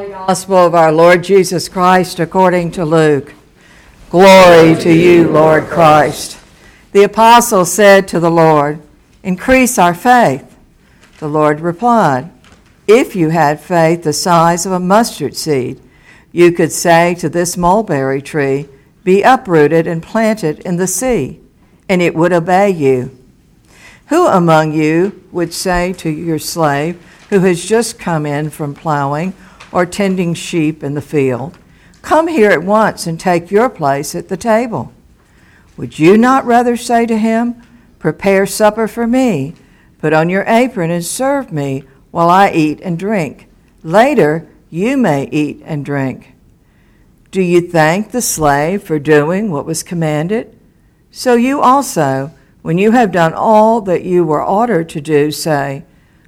Gospel of our Lord Jesus Christ according to Luke. Glory to you, Lord Christ. The apostle said to the Lord, Increase our faith. The Lord replied, If you had faith the size of a mustard seed, you could say to this mulberry tree, Be uprooted and planted in the sea, and it would obey you. Who among you would say to your slave who has just come in from plowing, or tending sheep in the field. Come here at once and take your place at the table. Would you not rather say to him, Prepare supper for me, put on your apron and serve me while I eat and drink? Later you may eat and drink. Do you thank the slave for doing what was commanded? So you also, when you have done all that you were ordered to do, say,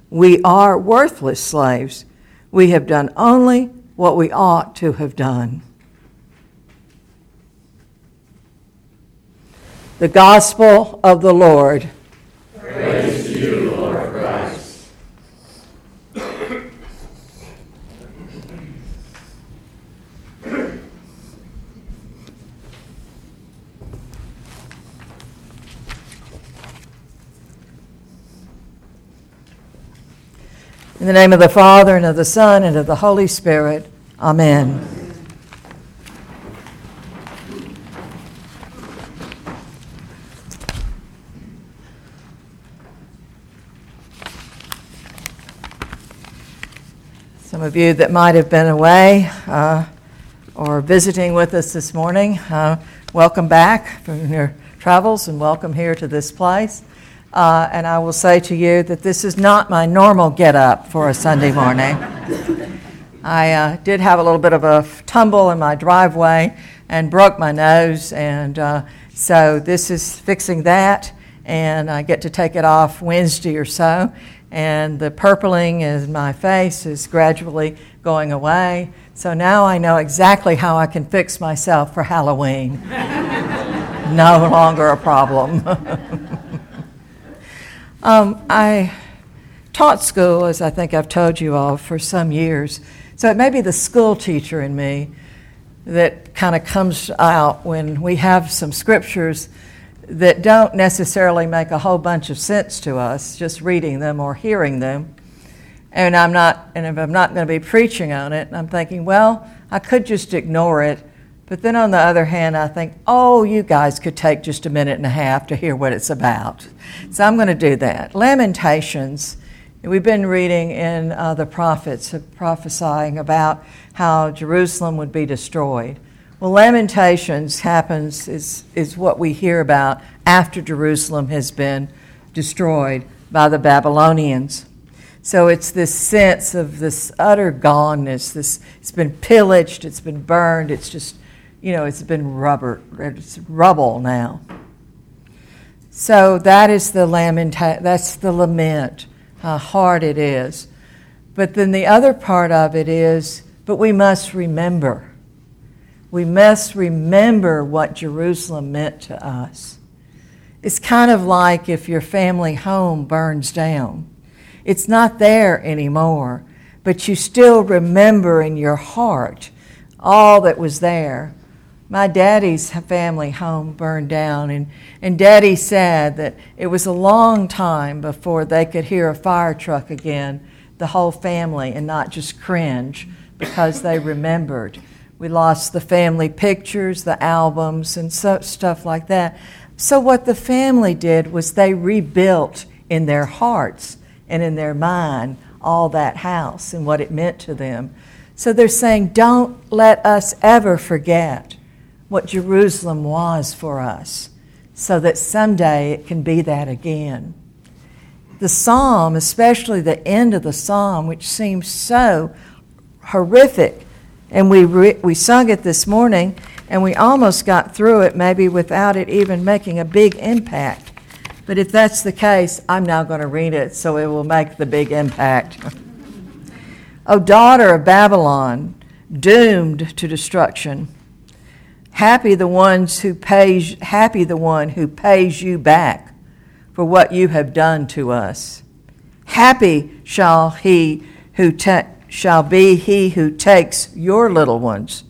We are worthless slaves we have done only what we ought to have done. The Gospel of the Lord. Praise to you, In the name of the Father, and of the Son, and of the Holy Spirit. Amen. Some of you that might have been away uh, or visiting with us this morning, uh, welcome back from your travels and welcome here to this place. Uh, and I will say to you that this is not my normal get up for a Sunday morning. I uh, did have a little bit of a tumble in my driveway and broke my nose, and uh, so this is fixing that. And I get to take it off Wednesday or so, and the purpling in my face is gradually going away. So now I know exactly how I can fix myself for Halloween. no longer a problem. Um, I taught school, as I think I've told you all, for some years. So it may be the school teacher in me that kind of comes out when we have some scriptures that don't necessarily make a whole bunch of sense to us, just reading them or hearing them. And I'm not, and if I'm not going to be preaching on it, I'm thinking, well, I could just ignore it but then on the other hand, I think, oh, you guys could take just a minute and a half to hear what it's about. So I'm going to do that. Lamentations. We've been reading in uh, the prophets prophesying about how Jerusalem would be destroyed. Well, Lamentations happens is, is what we hear about after Jerusalem has been destroyed by the Babylonians. So it's this sense of this utter goneness. This it's been pillaged, it's been burned, it's just you know, it's been rubber, it's rubble now. So that is the lament, that's the lament, how hard it is. But then the other part of it is, but we must remember. We must remember what Jerusalem meant to us. It's kind of like if your family home burns down. It's not there anymore, but you still remember in your heart all that was there my daddy's family home burned down, and, and daddy said that it was a long time before they could hear a fire truck again, the whole family, and not just cringe because they remembered. We lost the family pictures, the albums, and so, stuff like that. So, what the family did was they rebuilt in their hearts and in their mind all that house and what it meant to them. So, they're saying, don't let us ever forget what Jerusalem was for us so that someday it can be that again. The psalm, especially the end of the psalm, which seems so horrific, and we, re- we sung it this morning, and we almost got through it maybe without it even making a big impact. But if that's the case, I'm now going to read it so it will make the big impact. o daughter of Babylon, doomed to destruction Happy the ones who pays happy the one who pays you back for what you have done to us. Happy shall he who ta- shall be he who takes your little ones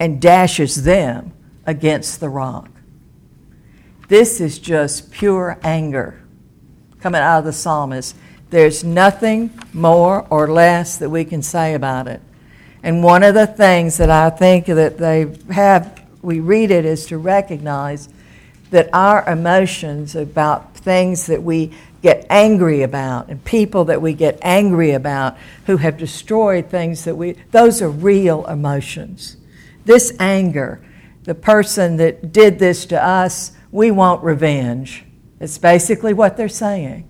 and dashes them against the rock. This is just pure anger coming out of the psalmist. There's nothing more or less that we can say about it. And one of the things that I think that they have, we read it, is to recognize that our emotions about things that we get angry about and people that we get angry about who have destroyed things that we, those are real emotions. This anger, the person that did this to us, we want revenge. It's basically what they're saying.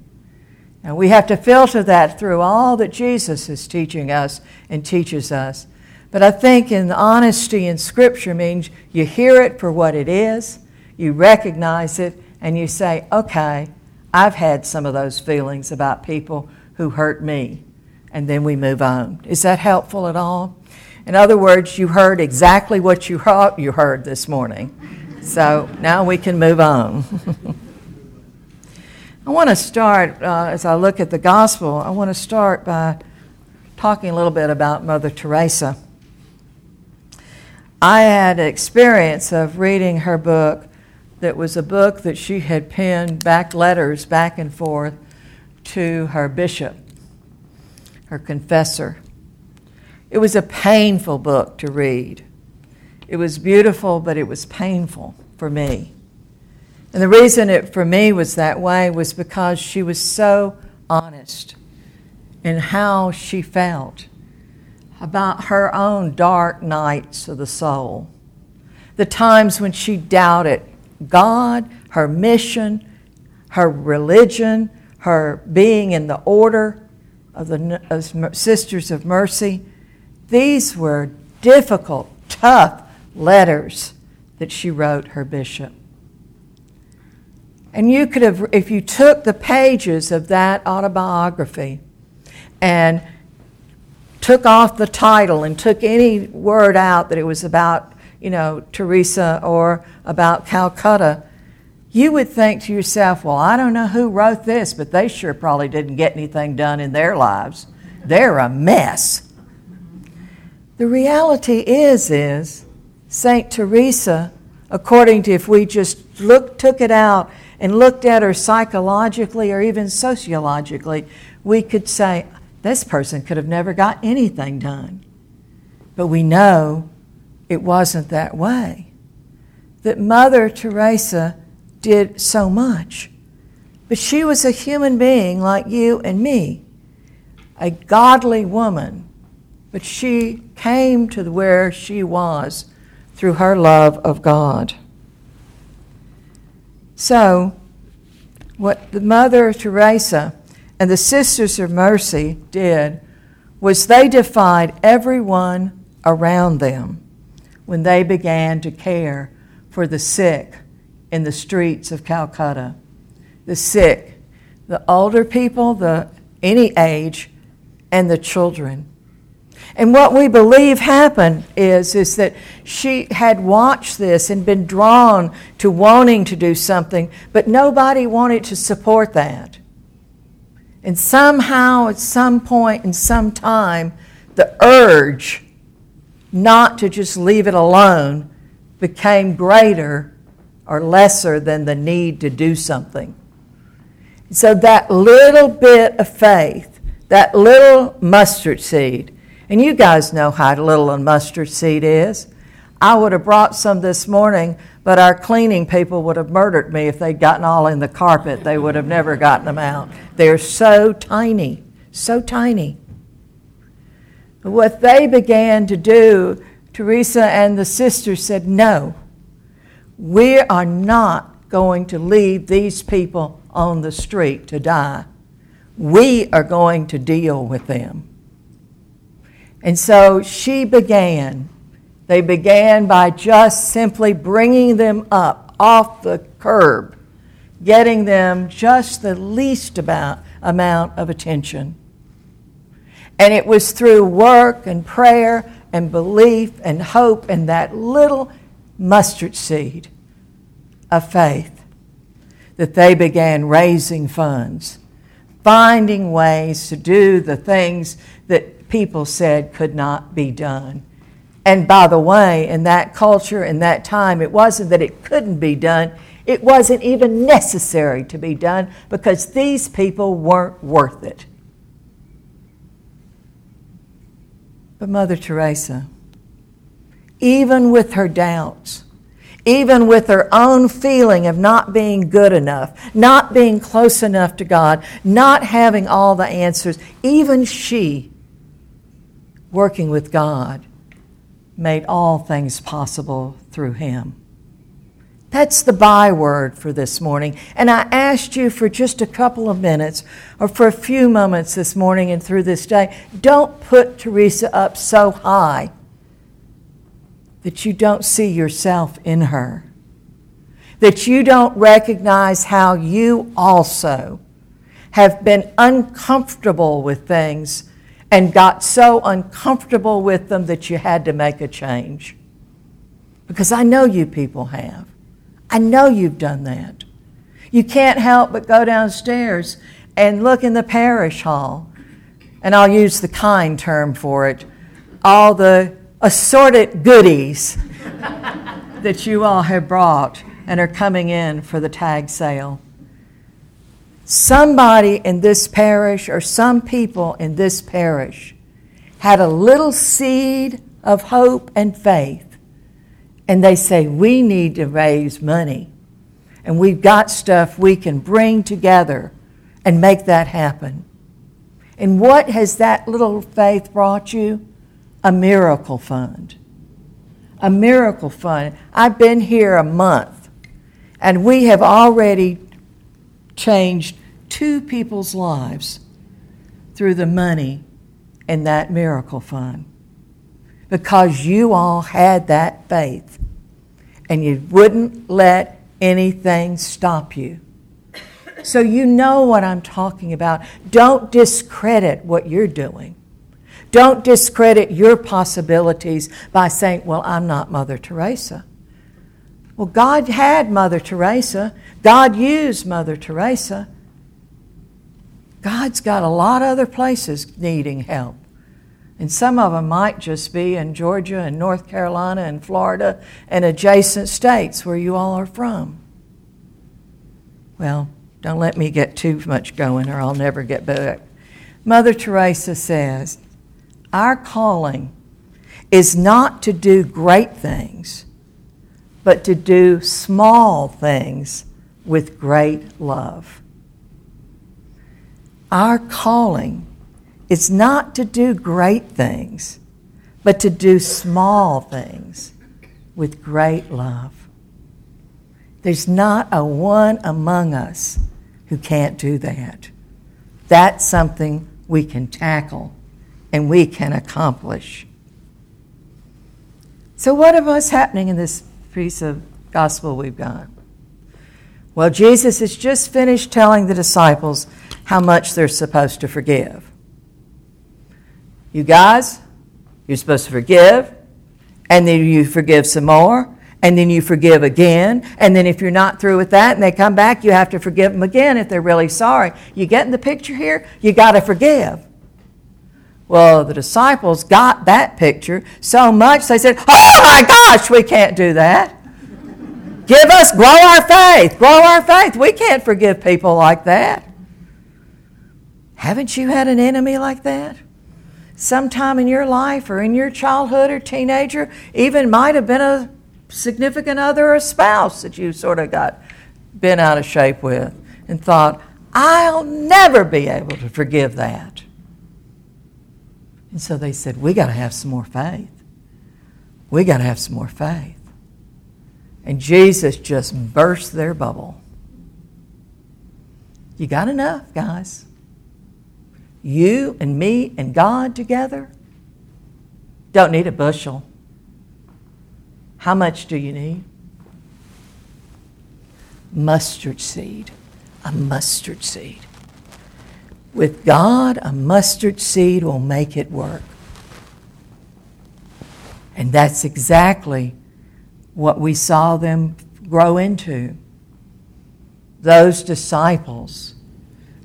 And we have to filter that through all that Jesus is teaching us and teaches us. But I think in honesty in Scripture means you hear it for what it is, you recognize it, and you say, okay, I've had some of those feelings about people who hurt me. And then we move on. Is that helpful at all? In other words, you heard exactly what you heard, you heard this morning. So now we can move on. I want to start, uh, as I look at the gospel, I want to start by talking a little bit about Mother Teresa. I had experience of reading her book that was a book that she had penned back letters back and forth to her bishop, her confessor. It was a painful book to read. It was beautiful, but it was painful for me. And the reason it for me was that way was because she was so honest in how she felt about her own dark nights of the soul. The times when she doubted God, her mission, her religion, her being in the order of the Sisters of Mercy. These were difficult, tough letters that she wrote her bishop. And you could have, if you took the pages of that autobiography and took off the title and took any word out that it was about, you know, Teresa or about Calcutta, you would think to yourself, well, I don't know who wrote this, but they sure probably didn't get anything done in their lives. They're a mess. The reality is, is St. Teresa, according to if we just look, took it out and looked at her psychologically or even sociologically, we could say, this person could have never got anything done. But we know it wasn't that way. That Mother Teresa did so much. But she was a human being like you and me, a godly woman. But she came to where she was through her love of God. So, what the Mother Teresa and the Sisters of Mercy did was they defied everyone around them when they began to care for the sick in the streets of Calcutta. The sick, the older people, the any age, and the children. And what we believe happened is, is that she had watched this and been drawn to wanting to do something, but nobody wanted to support that. And somehow, at some point in some time, the urge not to just leave it alone became greater or lesser than the need to do something. So, that little bit of faith, that little mustard seed, and you guys know how little a mustard seed is. I would have brought some this morning, but our cleaning people would have murdered me if they'd gotten all in the carpet. They would have never gotten them out. They're so tiny, so tiny. What they began to do, Teresa and the sisters said, No, we are not going to leave these people on the street to die. We are going to deal with them. And so she began. They began by just simply bringing them up off the curb, getting them just the least about, amount of attention. And it was through work and prayer and belief and hope and that little mustard seed of faith that they began raising funds, finding ways to do the things that people said could not be done. And by the way, in that culture, in that time, it wasn't that it couldn't be done, it wasn't even necessary to be done because these people weren't worth it. But Mother Teresa, even with her doubts, even with her own feeling of not being good enough, not being close enough to God, not having all the answers, even she, working with God, made all things possible through him. That's the byword for this morning. And I asked you for just a couple of minutes or for a few moments this morning and through this day, don't put Teresa up so high that you don't see yourself in her, that you don't recognize how you also have been uncomfortable with things and got so uncomfortable with them that you had to make a change. Because I know you people have. I know you've done that. You can't help but go downstairs and look in the parish hall, and I'll use the kind term for it all the assorted goodies that you all have brought and are coming in for the tag sale. Somebody in this parish, or some people in this parish, had a little seed of hope and faith and they say, We need to raise money. And we've got stuff we can bring together and make that happen. And what has that little faith brought you? A miracle fund. A miracle fund. I've been here a month, and we have already changed two people's lives through the money in that miracle fund because you all had that faith and you wouldn't let anything stop you. So you know what I'm talking about. Don't discredit what you're doing. Don't discredit your possibilities by saying, Well, I'm not Mother Teresa. Well, God had Mother Teresa, God used Mother Teresa. God's got a lot of other places needing help. And some of them might just be in Georgia and North Carolina and Florida and adjacent states where you all are from. Well, don't let me get too much going or I'll never get back. Mother Teresa says, Our calling is not to do great things, but to do small things with great love. Our calling is not to do great things, but to do small things with great love. There's not a one among us who can't do that. That's something we can tackle and we can accomplish. So, what of us happening in this piece of gospel we've got? Well, Jesus has just finished telling the disciples how much they're supposed to forgive. You guys, you're supposed to forgive, and then you forgive some more, and then you forgive again, and then if you're not through with that and they come back, you have to forgive them again if they're really sorry. You get in the picture here? You got to forgive. Well, the disciples got that picture so much they said, Oh my gosh, we can't do that. Give us, grow our faith, grow our faith. We can't forgive people like that. Haven't you had an enemy like that? sometime in your life or in your childhood or teenager, even might have been a significant other or a spouse that you sort of got bent out of shape with and thought, I'll never be able to forgive that. And so they said, We got to have some more faith. We got to have some more faith. And Jesus just burst their bubble. You got enough, guys? You and me and God together don't need a bushel. How much do you need? Mustard seed. A mustard seed. With God, a mustard seed will make it work. And that's exactly what we saw them grow into. Those disciples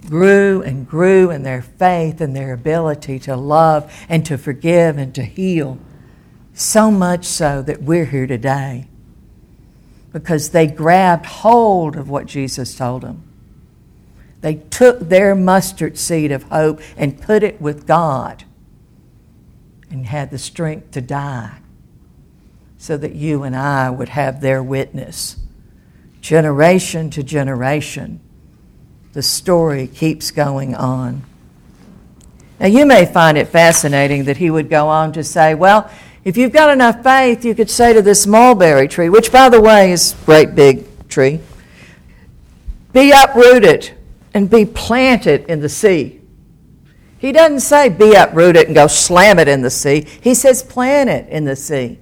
grew and grew in their faith and their ability to love and to forgive and to heal. So much so that we're here today because they grabbed hold of what Jesus told them. They took their mustard seed of hope and put it with God and had the strength to die so that you and I would have their witness. Generation to generation, the story keeps going on. Now, you may find it fascinating that he would go on to say, well, if you've got enough faith, you could say to this mulberry tree, which, by the way, is a great big tree, be uprooted and be planted in the sea. He doesn't say be uprooted and go slam it in the sea. He says plant it in the sea.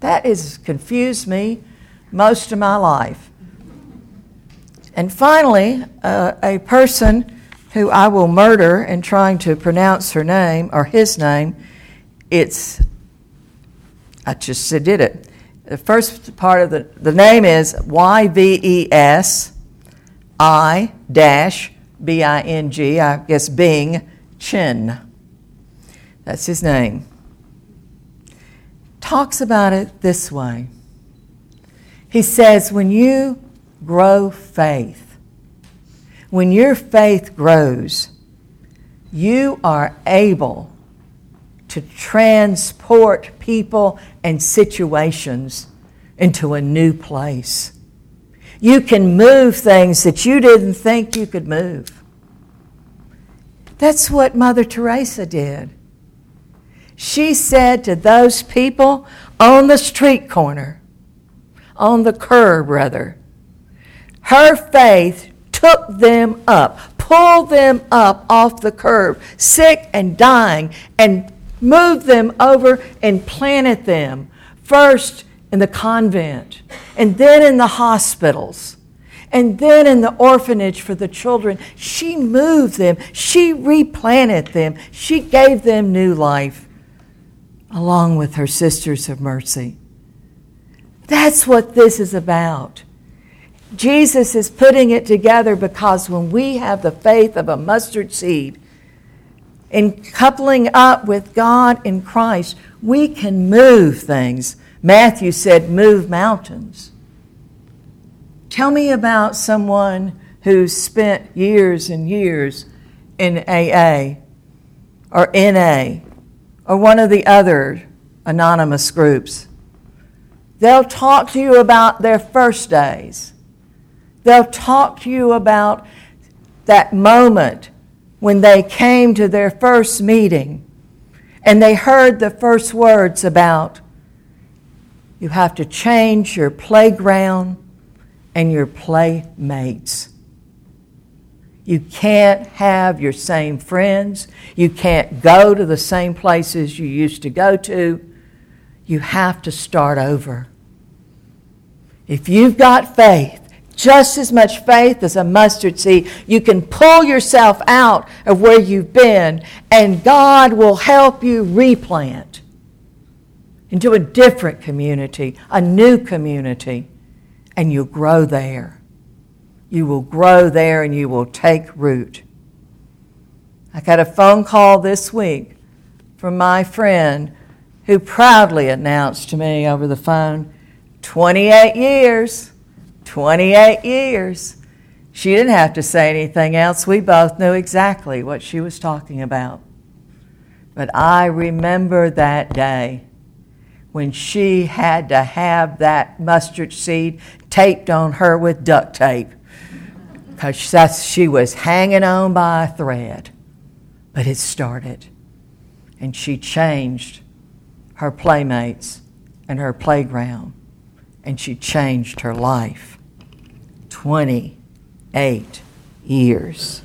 That has confused me most of my life. And finally, uh, a person who I will murder in trying to pronounce her name or his name it's, I just did it. The first part of the, the name is Y V E S I dash B I N G, I guess Bing Chin. That's his name. Talks about it this way. He says, when you grow faith, when your faith grows, you are able to transport people and situations into a new place. You can move things that you didn't think you could move. That's what Mother Teresa did. She said to those people on the street corner, on the curb rather, her faith took them up, pulled them up off the curb, sick and dying, and moved them over and planted them first in the convent, and then in the hospitals, and then in the orphanage for the children. She moved them, she replanted them, she gave them new life, along with her sisters of mercy. That's what this is about. Jesus is putting it together because when we have the faith of a mustard seed, in coupling up with God in Christ, we can move things. Matthew said, move mountains. Tell me about someone who spent years and years in AA or NA or one of the other anonymous groups. They'll talk to you about their first days. They'll talk to you about that moment when they came to their first meeting and they heard the first words about you have to change your playground and your playmates. You can't have your same friends. You can't go to the same places you used to go to. You have to start over. If you've got faith, just as much faith as a mustard seed. You can pull yourself out of where you've been, and God will help you replant into a different community, a new community, and you'll grow there. You will grow there and you will take root. I got a phone call this week from my friend who proudly announced to me over the phone 28 years. 28 years. She didn't have to say anything else. We both knew exactly what she was talking about. But I remember that day when she had to have that mustard seed taped on her with duct tape because she was hanging on by a thread. But it started. And she changed her playmates and her playground. And she changed her life. 28 years.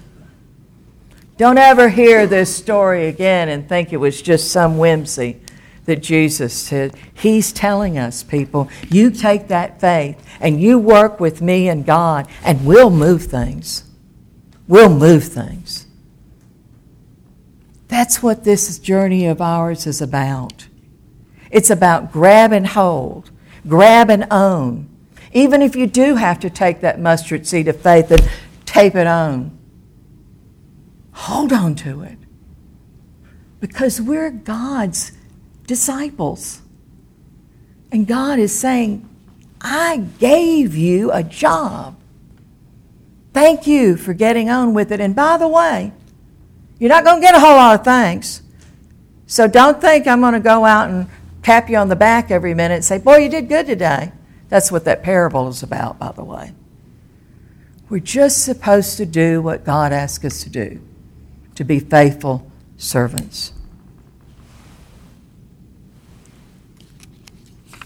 Don't ever hear this story again and think it was just some whimsy that Jesus said. He's telling us, people, you take that faith and you work with me and God, and we'll move things. We'll move things. That's what this journey of ours is about. It's about grab and hold, grab and own, even if you do have to take that mustard seed of faith and tape it on, hold on to it. Because we're God's disciples. And God is saying, I gave you a job. Thank you for getting on with it. And by the way, you're not going to get a whole lot of thanks. So don't think I'm going to go out and tap you on the back every minute and say, Boy, you did good today. That's what that parable is about, by the way. We're just supposed to do what God asks us to do, to be faithful servants.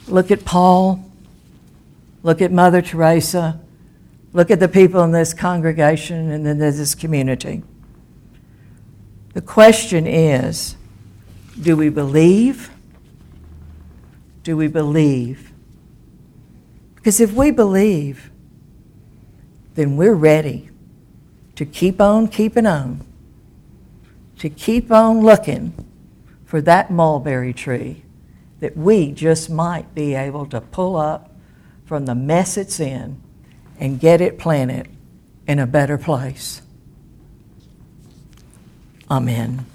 Look at Paul. Look at Mother Teresa. Look at the people in this congregation and in this community. The question is do we believe? Do we believe? Because if we believe, then we're ready to keep on keeping on, to keep on looking for that mulberry tree that we just might be able to pull up from the mess it's in and get it planted in a better place. Amen.